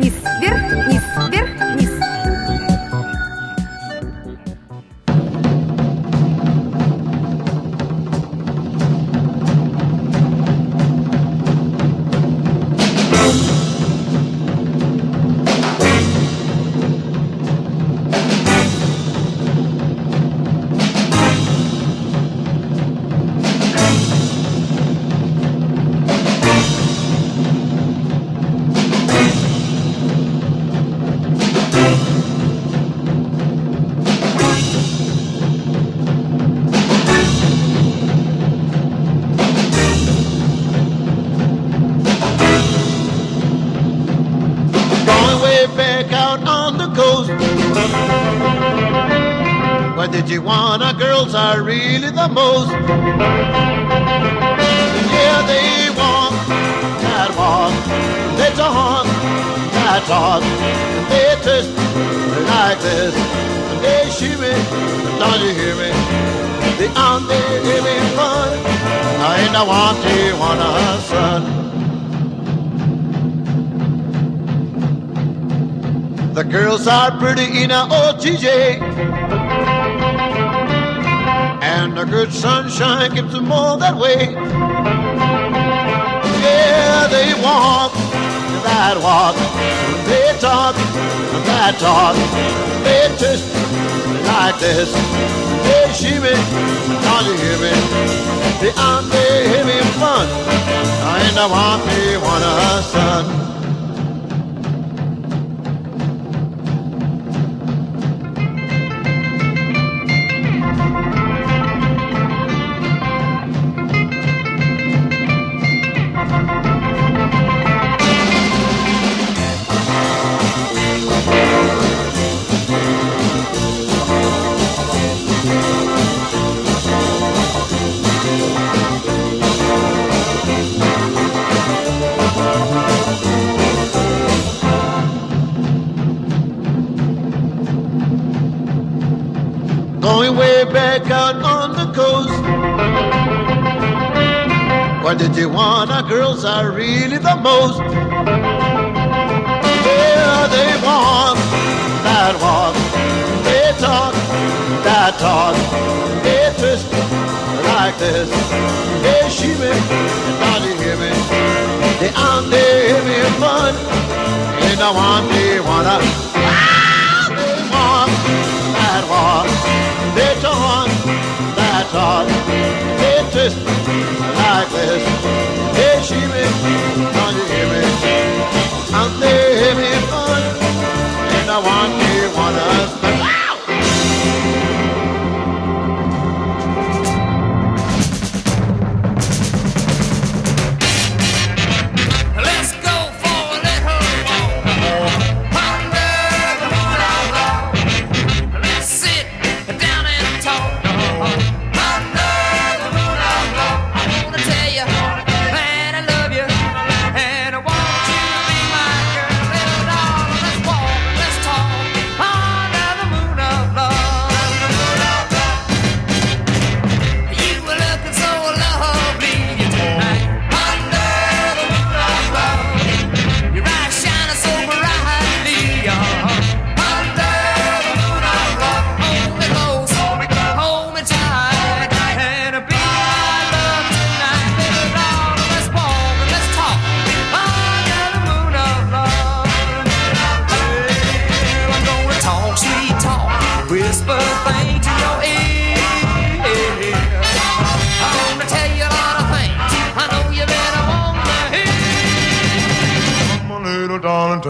Peace. Are really the most. Yeah, they walk that walk. They talk that talk. They twist like this. They shimmy, don't you hear me? They on there having fun. I ain't I want Tijuana sun. The girls are pretty in a OTJ. And the good sunshine keeps them all that way. Yeah, they walk that walk. They talk that talk. They twist like this. They shimmy, don't you hear me? They on there having fun. I want me one a son. Where the Tijuana girls are really the most. Yeah, they walk that walk. They talk that talk. They twist like this. They shimmy, you hear me? They on there having fun. And I want they wanna. Ah, they walk that walk. They talk that talk. They twist like this. They shimmy, don't you hear me? I'm there having fun. And I want they wanna.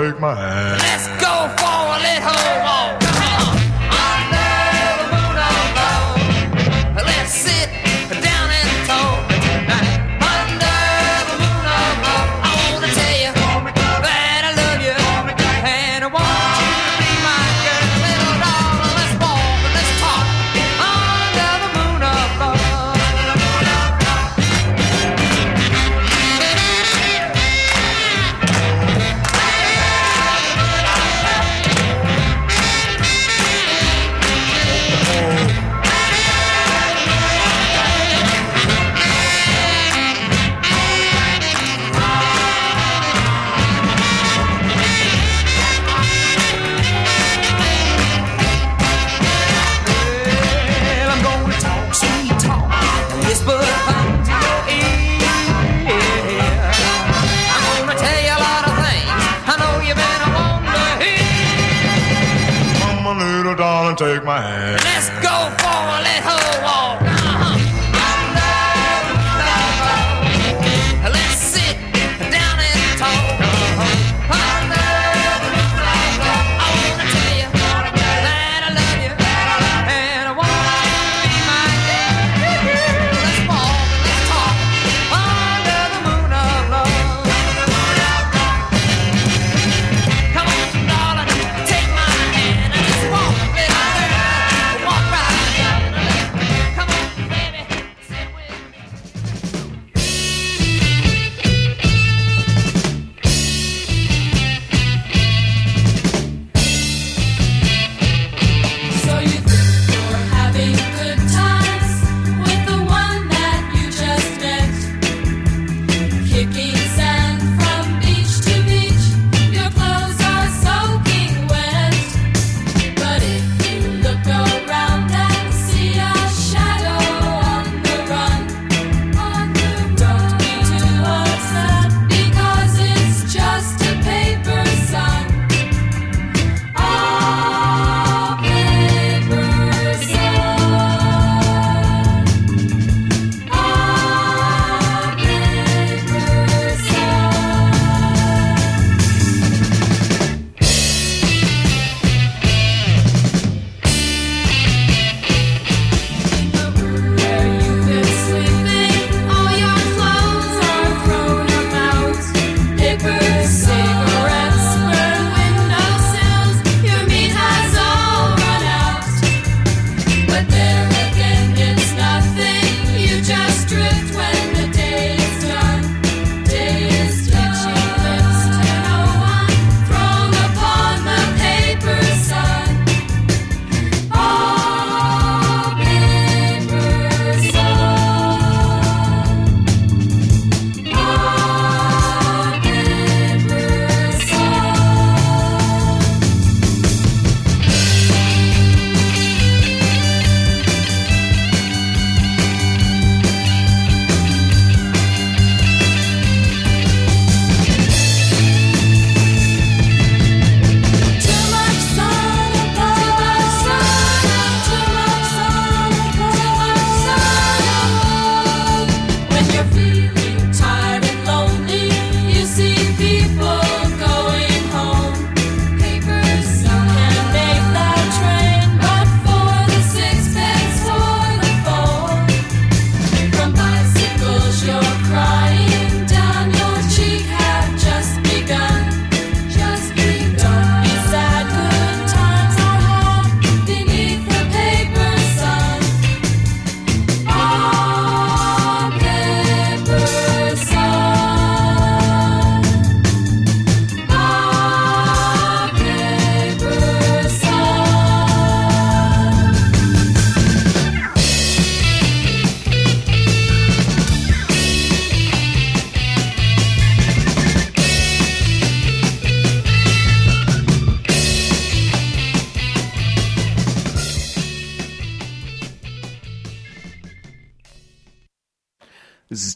Take my hand.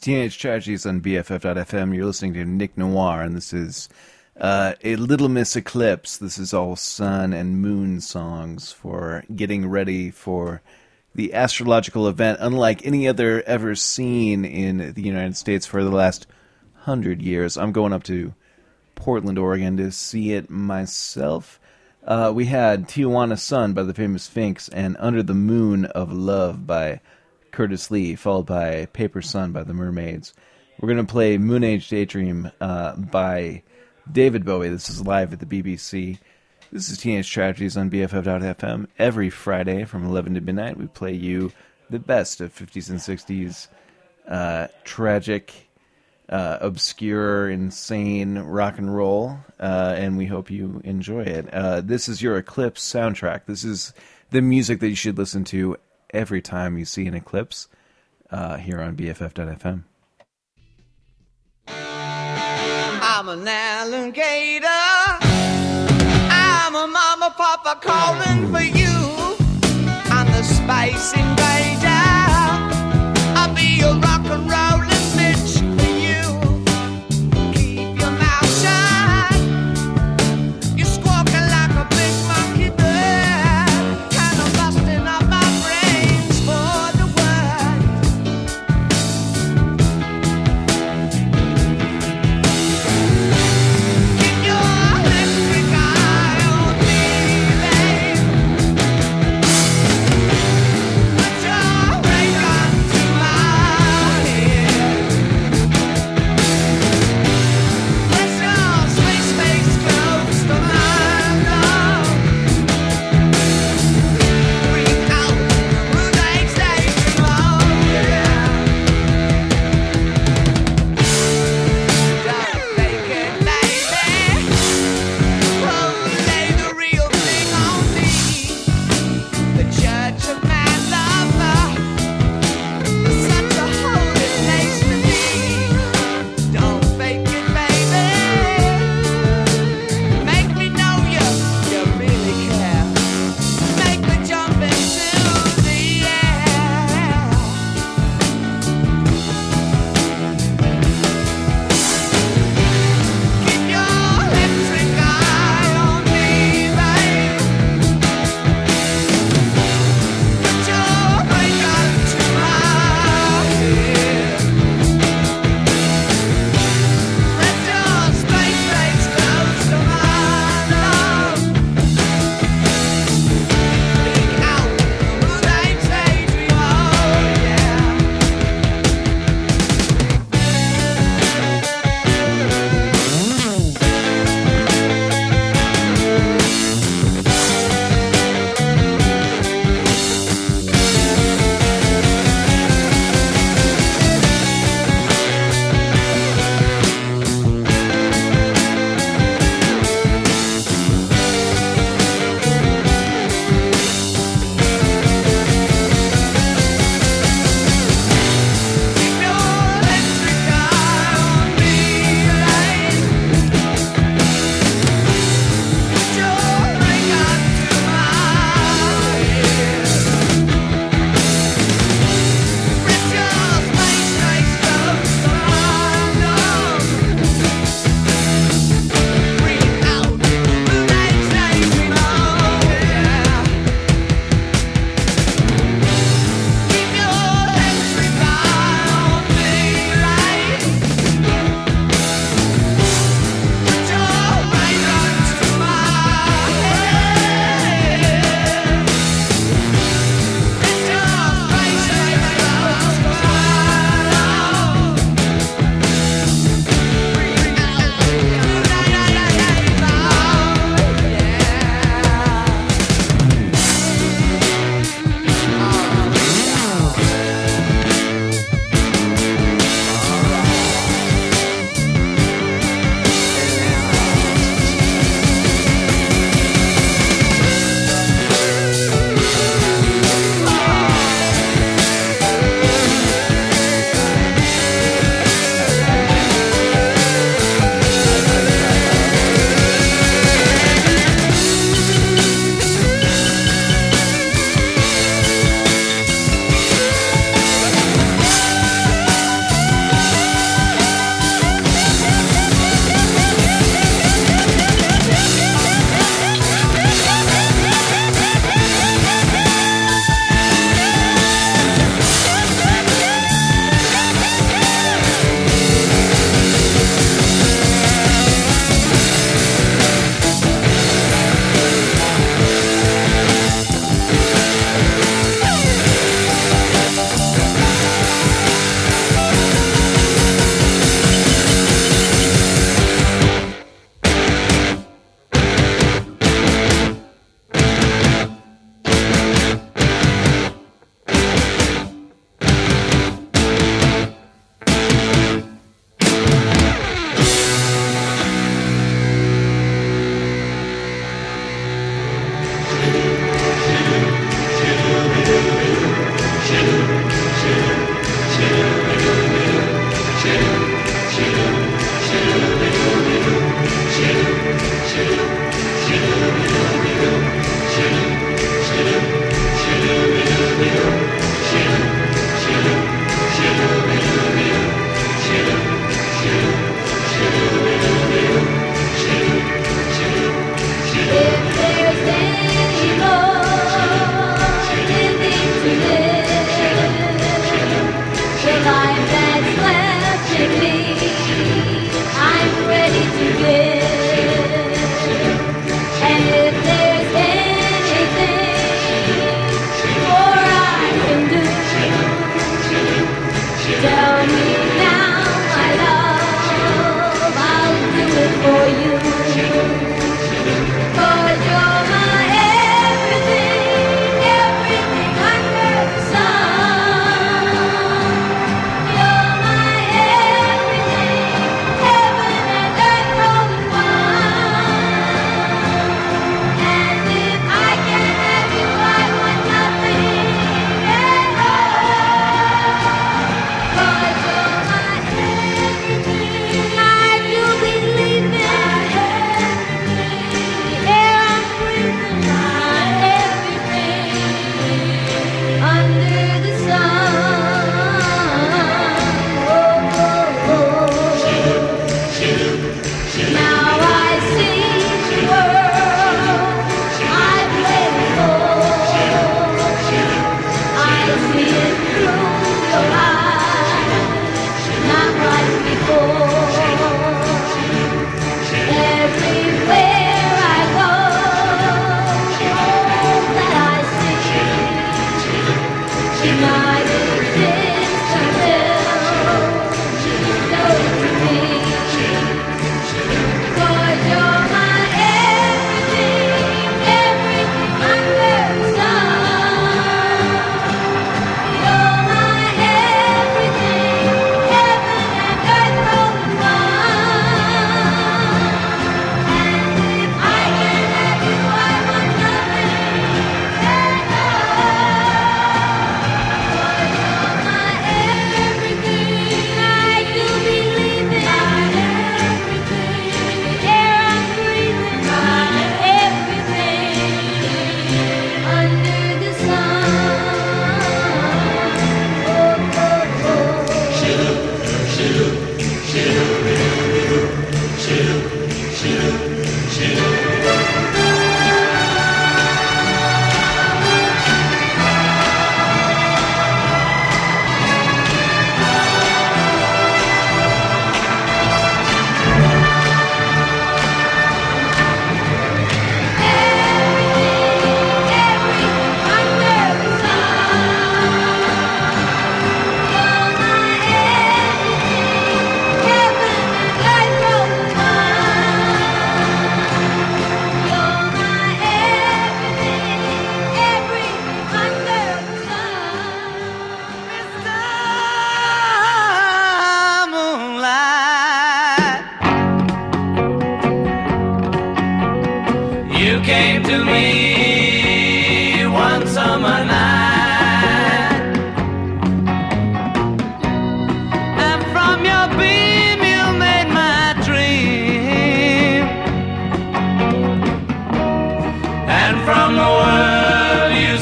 Teenage Tragedies on BFF.fm. You're listening to Nick Noir, and this is uh, a Little Miss Eclipse. This is all sun and moon songs for getting ready for the astrological event, unlike any other ever seen in the United States for the last hundred years. I'm going up to Portland, Oregon to see it myself. Uh, we had Tijuana Sun by the famous Finks and Under the Moon of Love by Curtis Lee, followed by Paper Sun by the Murmaids. We're going to play Moonage Daydream uh, by David Bowie. This is live at the BBC. This is Teenage Tragedies on BFF.fm. Every Friday from 11 to midnight, we play you the best of 50s and 60s uh, tragic, uh, obscure, insane rock and roll, uh, and we hope you enjoy it. Uh, this is your Eclipse soundtrack. This is the music that you should listen to every time you see an eclipse uh, here on BFF.fm. I'm an alligator. I'm a mama papa calling for you. I'm the invader.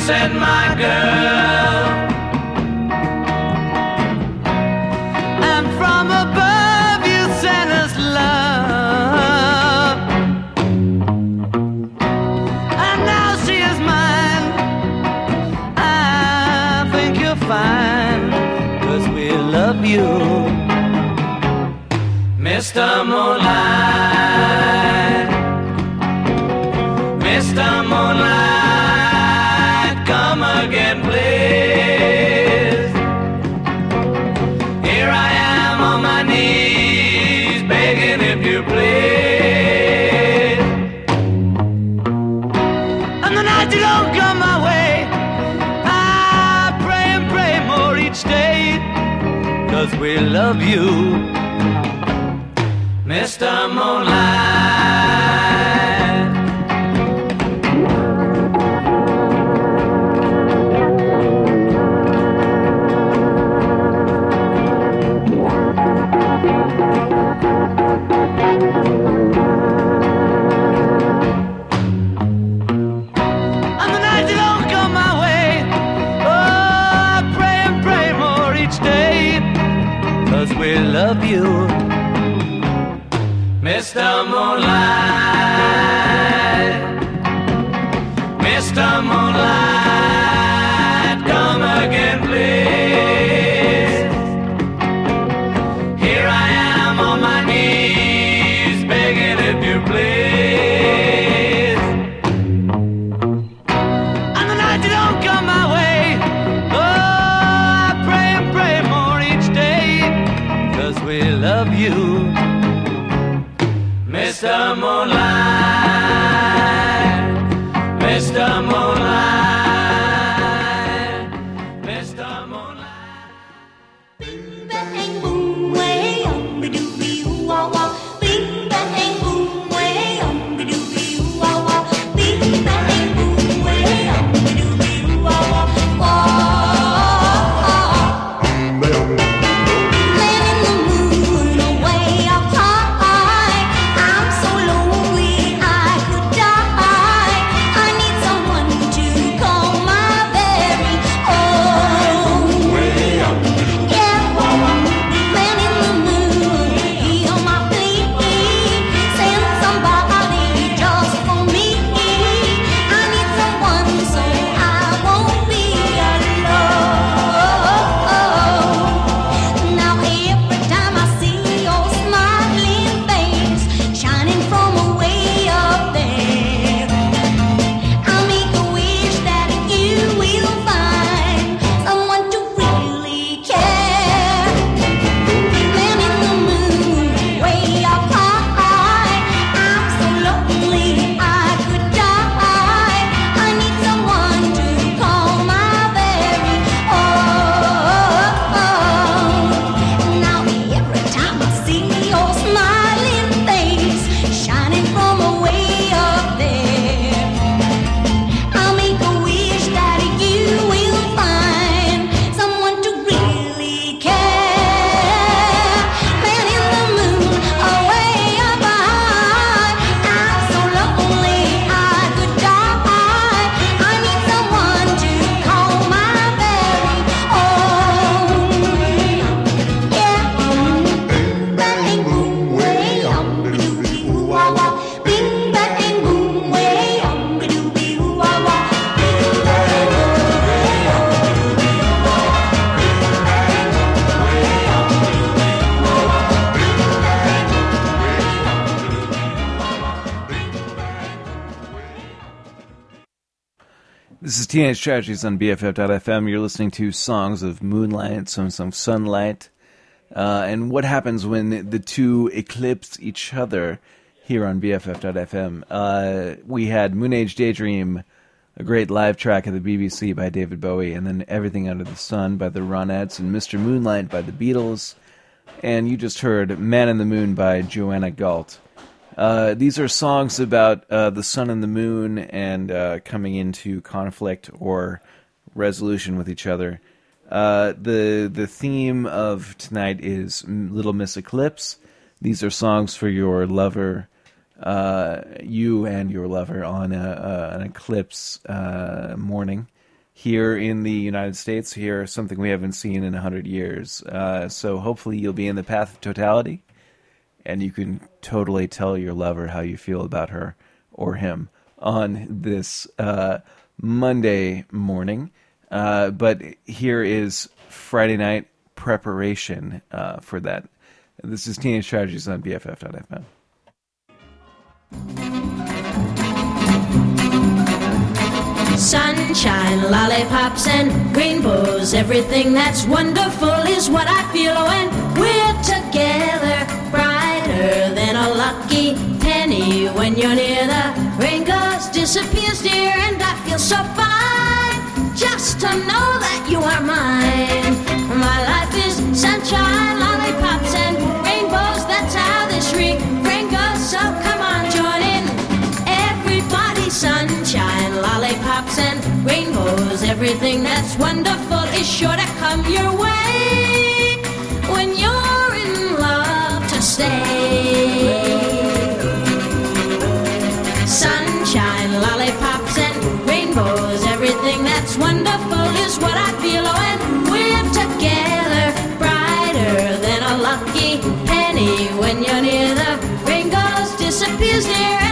send my you, Mr. Moonlight. Teenage Tragedies on BFF.fm. You're listening to songs of moonlight, songs some sunlight, uh, and what happens when the two eclipse each other here on BFF.fm. Uh, we had Moonage Daydream, a great live track of the BBC by David Bowie, and then Everything Under the Sun by the Ronettes and Mr. Moonlight by the Beatles, and you just heard Man in the Moon by Joanna Gault. Uh, these are songs about uh, the sun and the moon and uh, coming into conflict or resolution with each other. Uh, the the theme of tonight is Little Miss Eclipse. These are songs for your lover, uh, you and your lover on a, an eclipse morning. Here in the United States, here something we haven't seen in hundred years. So hopefully you'll be in the path of totality, and you can totally tell your lover how you feel about her or him on this uh, Monday morning. Uh, but here is Friday night preparation uh, for that. This is Teenage Tragedies on BFF.fm. Sunshine, lollipops, and rainbows. Everything that's wonderful is what I feel so fine just to know that you are mine. My life is sunshine, lollipops, and rainbows. That's how this refrain goes. So come on, join in. Everybody, sunshine, lollipops, and rainbows. Everything that's wonderful is sure to come your way goes, disappears near,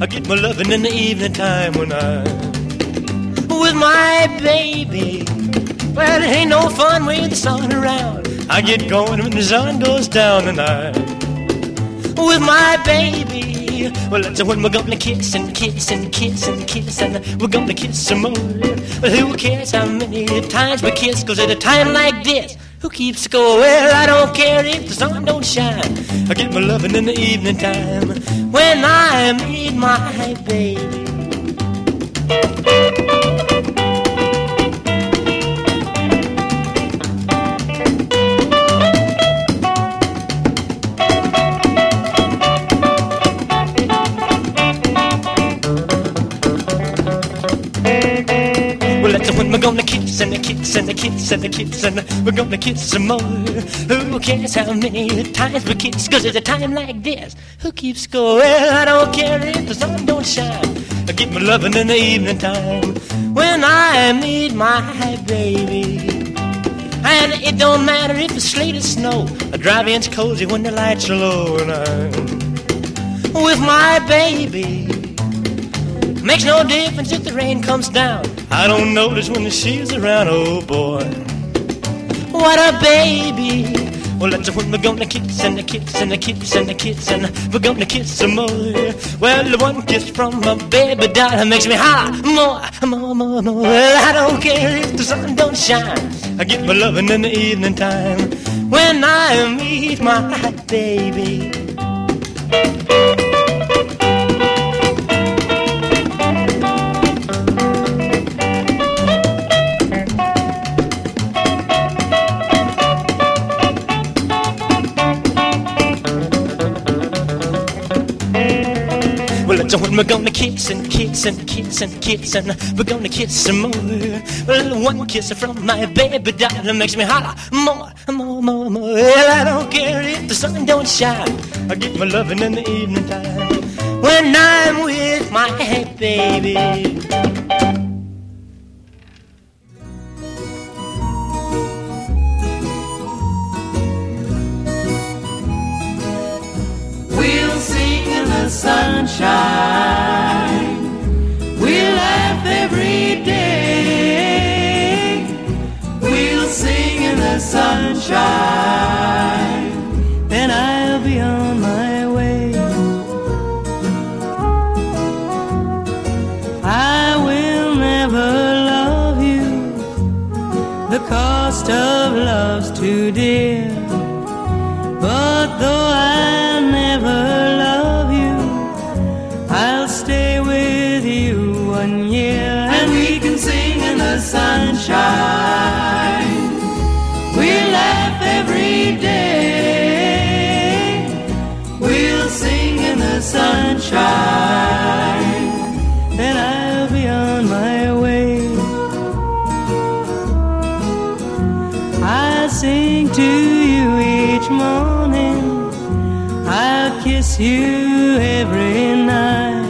I get my loving in the evening time when I'm with my baby. Well, it ain't no fun with the sun around. I get going when the sun goes down tonight with my baby. Well, that's when we're gonna kiss and kiss and kiss and kiss and we're gonna kiss some more. Well, who cares how many times we kiss? Cause at a time like this, who keeps score? Well, I don't care if the sun don't shine. I get my loving in the evening time when I meet my baby. And a kiss and a kiss and we're gonna kiss some more. Who cares how many times we kiss? Cause at a time like this, who keeps score? Well, I don't care if the sun don't shine. I get my loving in the evening time when I meet my baby. And it don't matter if it's sleet or snow. I drive in's cozy when the lights are low and I'm with my baby. Makes no difference if the rain comes down. I don't notice when she's around. Oh boy, what a baby. Well, that's when we're gonna kiss and a kiss and a kiss and a kiss and we're gonna kiss some more. Well, the one kiss from my baby doll makes me holler more, more, more, more. Well, I don't care if the sun don't shine. I get my loving in the evening time when I meet my baby. That's when we're gonna kiss and kiss and kiss and kiss and we're gonna kiss some more. Well, one kiss from my baby doll makes me holler more, more, more, more. Well, I don't care if the sun don't shine. I get my loving in the evening time when I'm with my baby. Sunshine. Then I'll be on my way. I will never love you. The cost of love's too dear. But though I'll never love you, I'll stay with you one year and we can sing in the sunshine. Sunshine. Then I'll be on my way. I sing to you each morning. I'll kiss you every night.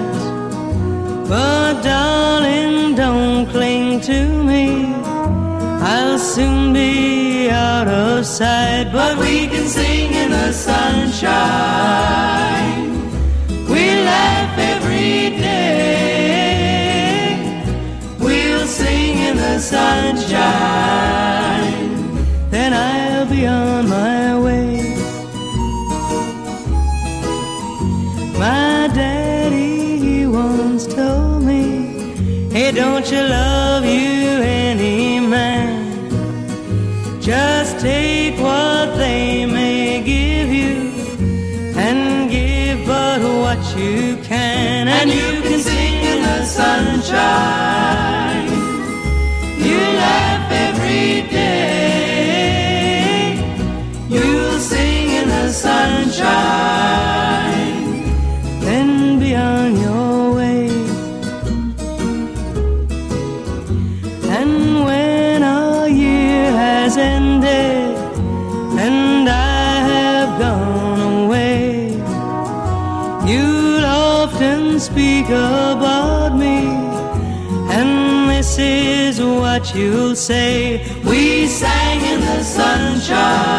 But darling, don't cling to me. I'll soon be out of sight. But we can sing in the sunshine. Sunshine. Then I'll be on my way. My daddy, he once told me, Hey, don't you love you any man? Just take what they may give you and give but what you can, and you can sing in the sunshine. Then be on your way. And when our year has ended and I have gone away, you'll often speak about me. And this is what you'll say. We sang in the sunshine.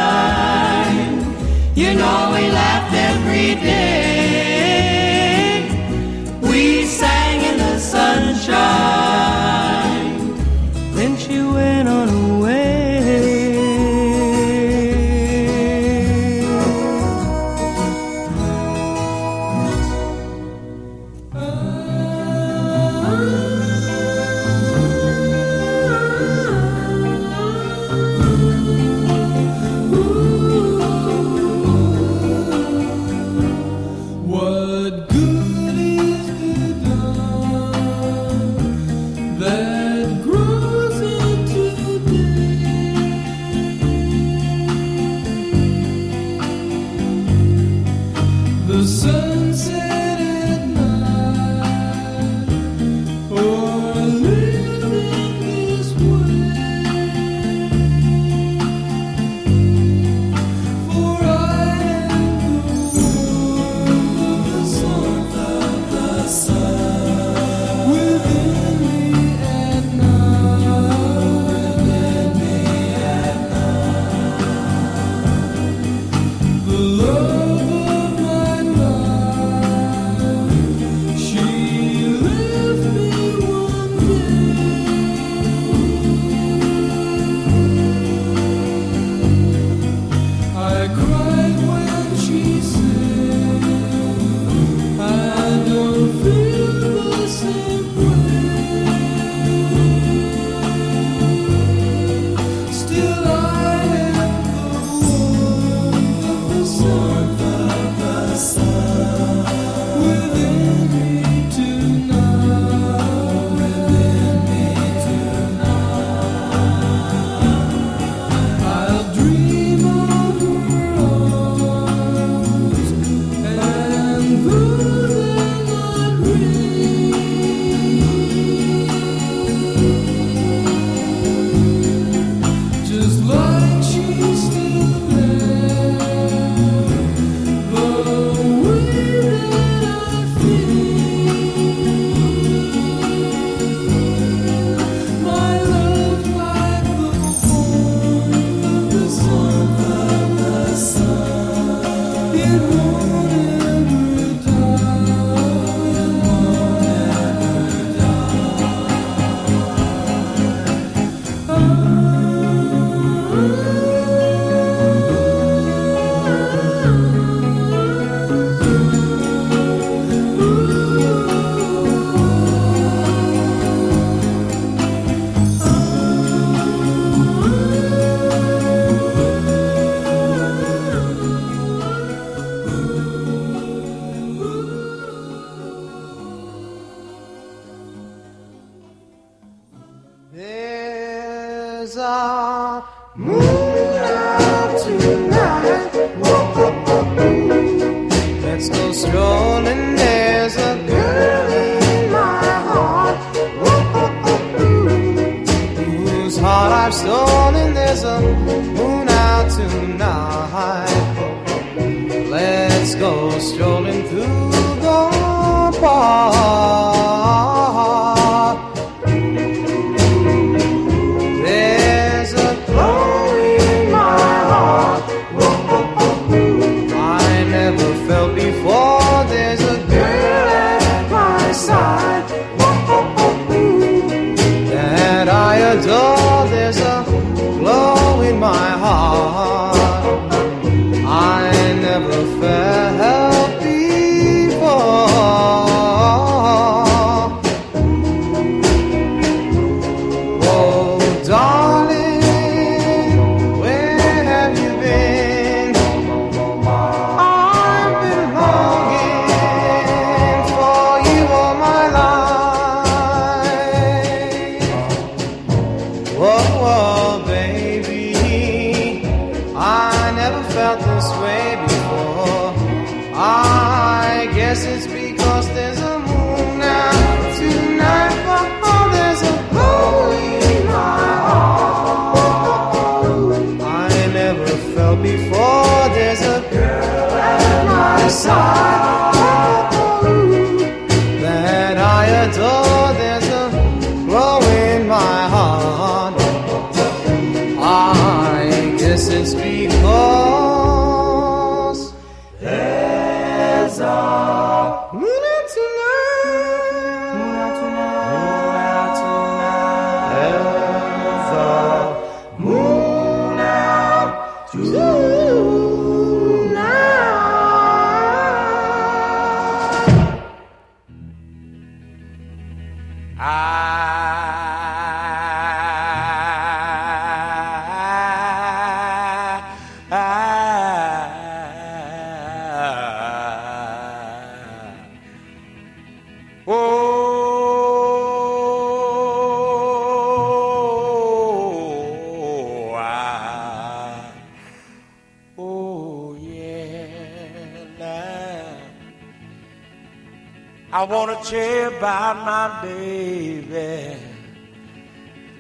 I want to tell you about my baby.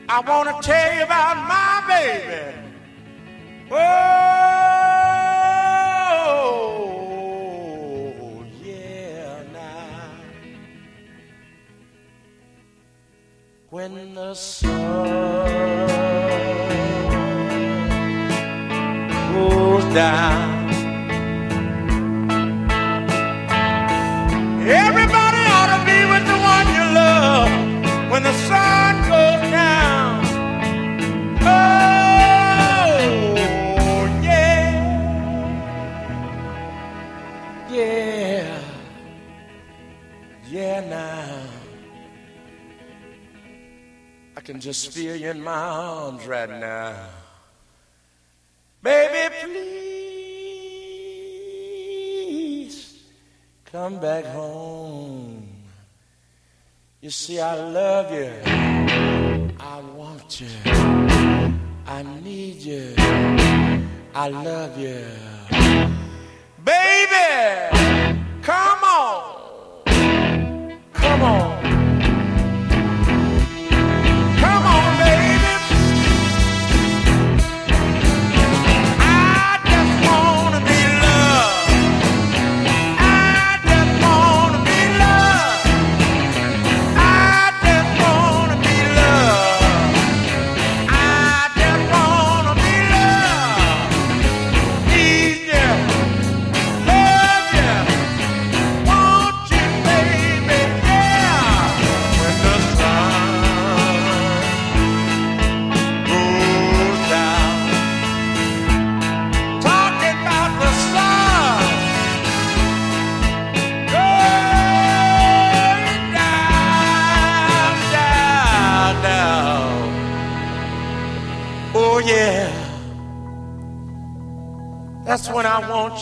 I want to tell you about my baby. Whoa. Just feel you in my arms right now. Baby, please come back home. You see, I love you. I want you. I need you. I love you.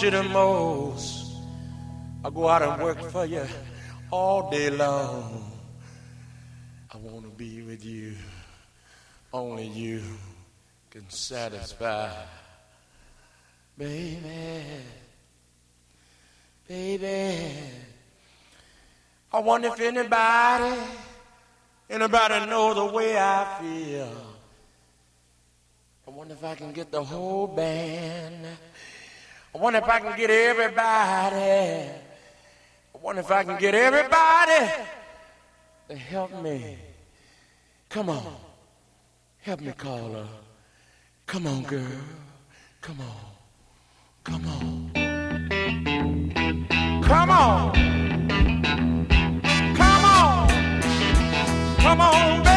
you the most. I go out and work for you all day long. I want to be with you. Only you can satisfy. Baby, baby. I wonder if anybody, anybody know the way I feel. I wonder if I can get the whole band I wonder if I can get everybody. I wonder if I can get everybody to help me. Come on. Help me call her. Come on, girl. Come on. Come on. Come on. Come on. Come on, baby.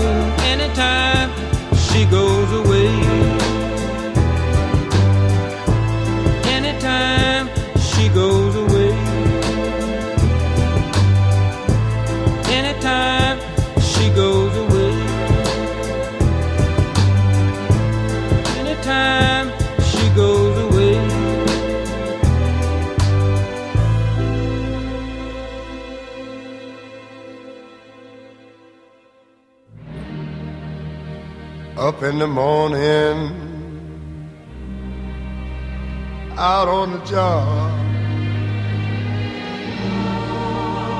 Up in the morning, out on the job.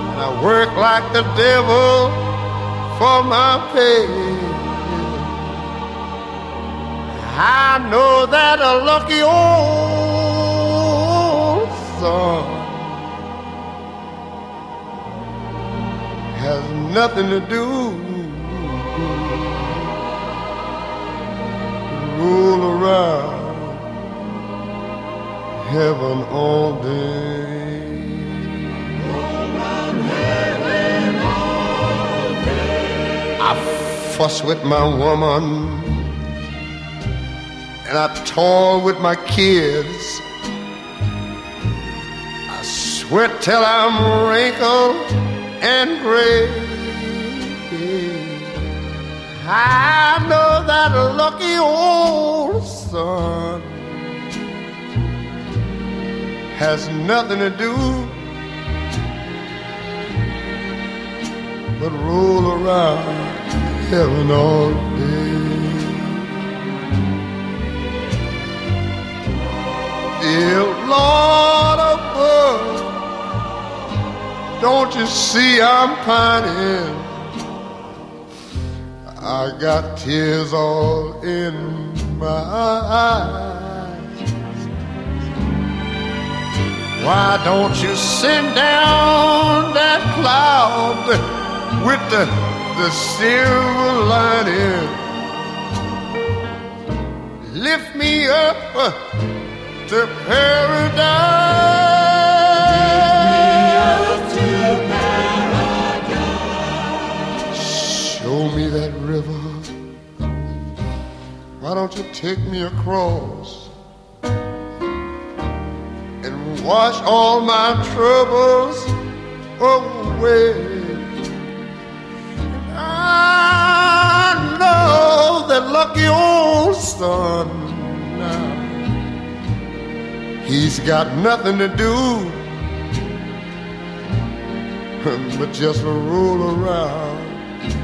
And I work like the devil for my pay. I know that a lucky old sun has nothing to do. Roll around heaven all day. I fuss with my woman and I toil with my kids. I sweat till I'm wrinkled and gray. I know that lucky old sun has nothing to do but roll around heaven all day. Dear Lord above, don't you see I'm pining? I got tears all in my eyes. Why don't you send down that cloud with the, the silver lining? Lift me up to paradise. Show me that river. Why don't you take me across and wash all my troubles away? I know that lucky old sun. He's got nothing to do but just roll around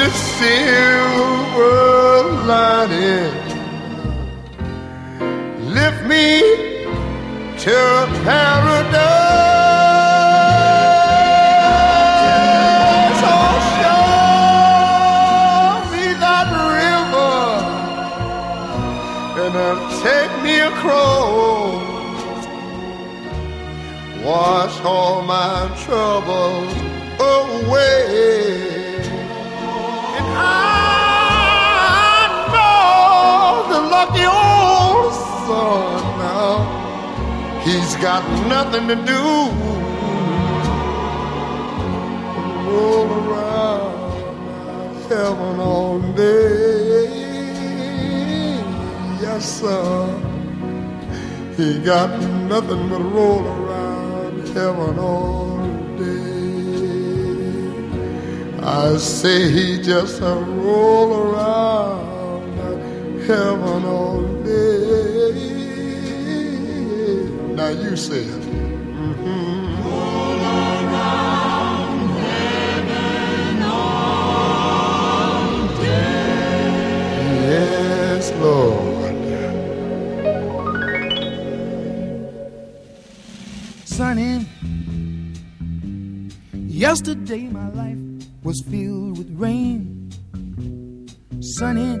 the silver lining. Lift me to paradise. Oh, show me that river and take me across. Wash all my troubles away. Lucky old sun now, he's got nothing to do. but Roll around heaven all day. Yes, sir. He got nothing but roll around heaven all day. I say he just a roll around heaven all day. Now you say it. Heaven all day. Yes, Lord. Sunny, yesterday my life was filled with rain. Sunny,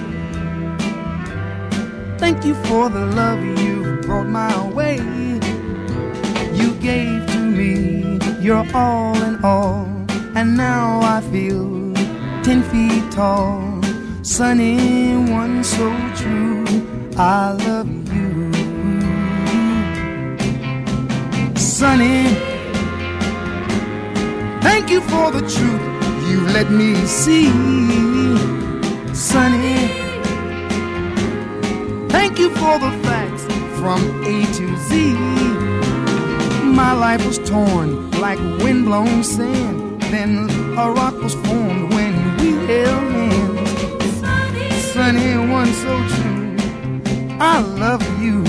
thank you for the love you've brought my way. You gave to me your all in all. and now I feel ten feet tall. Sunny one so true, I love you. Sunny, thank you for the truth you let me see. Sunny, thank you for the facts from A to Z. My life was torn like windblown sand. Then a rock was formed when we held hands. Sunny Sunny one so true, I love you.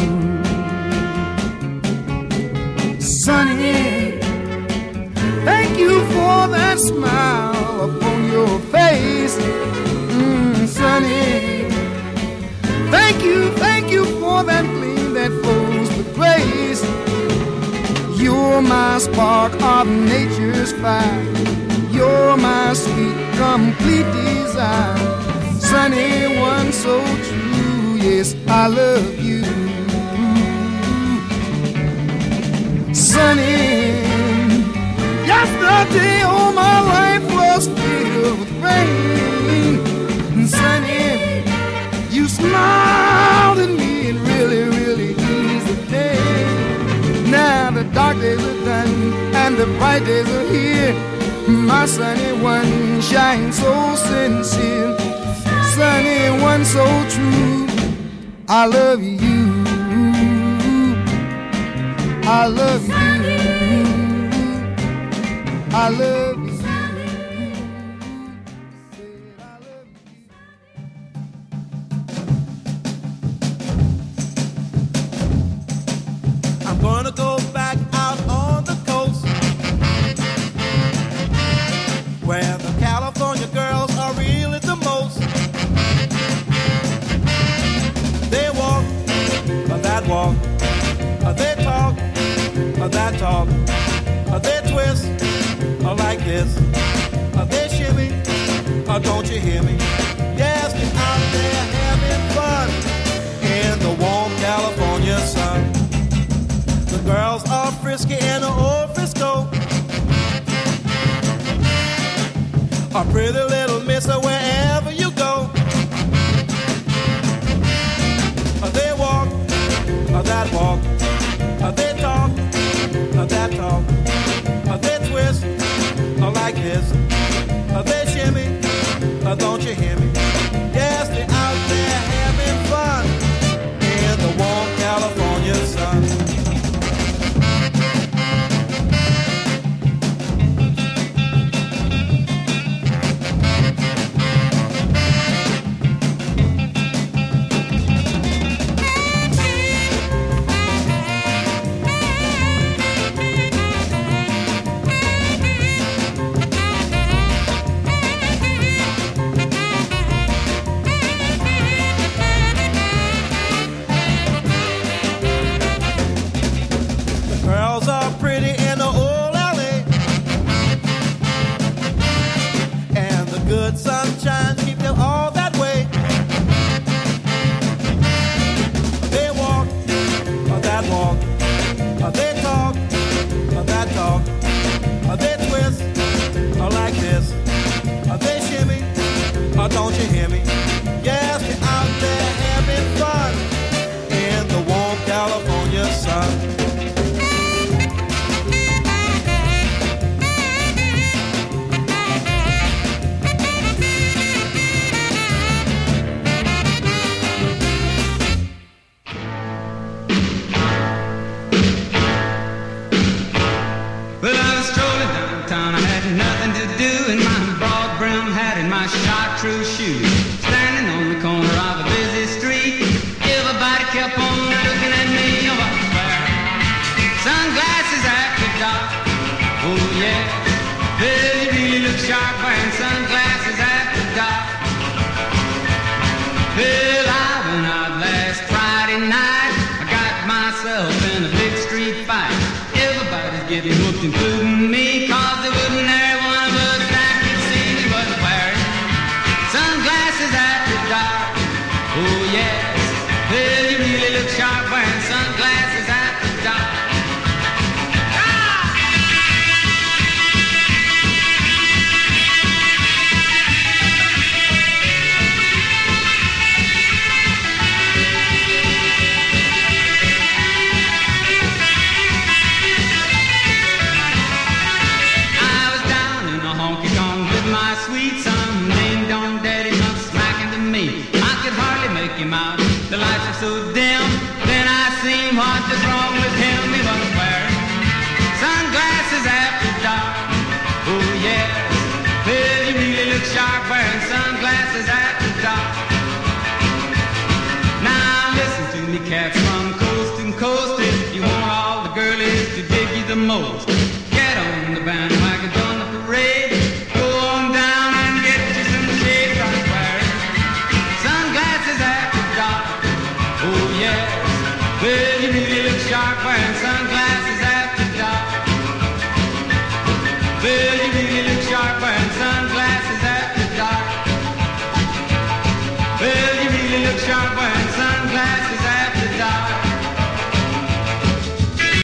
Sunny, thank you for that smile upon your face. Mm, Sunny, thank you grace. You're my spark of nature's fire. You're my sweet, complete desire. Sunny one so true, yes, I love you. Sunny, yesterday all my life was filled with rain. And Sunny, you smiled at me and really, really the dark days are done and the bright days are here. My sunny one shines so sincere, sunny one so true. I love you. I love you. I love frisky in the old Frisco. A pretty little misser wherever you go. They walk, that walk, they talk, that talk, they twist, like this, they shimmy, don't you hear me?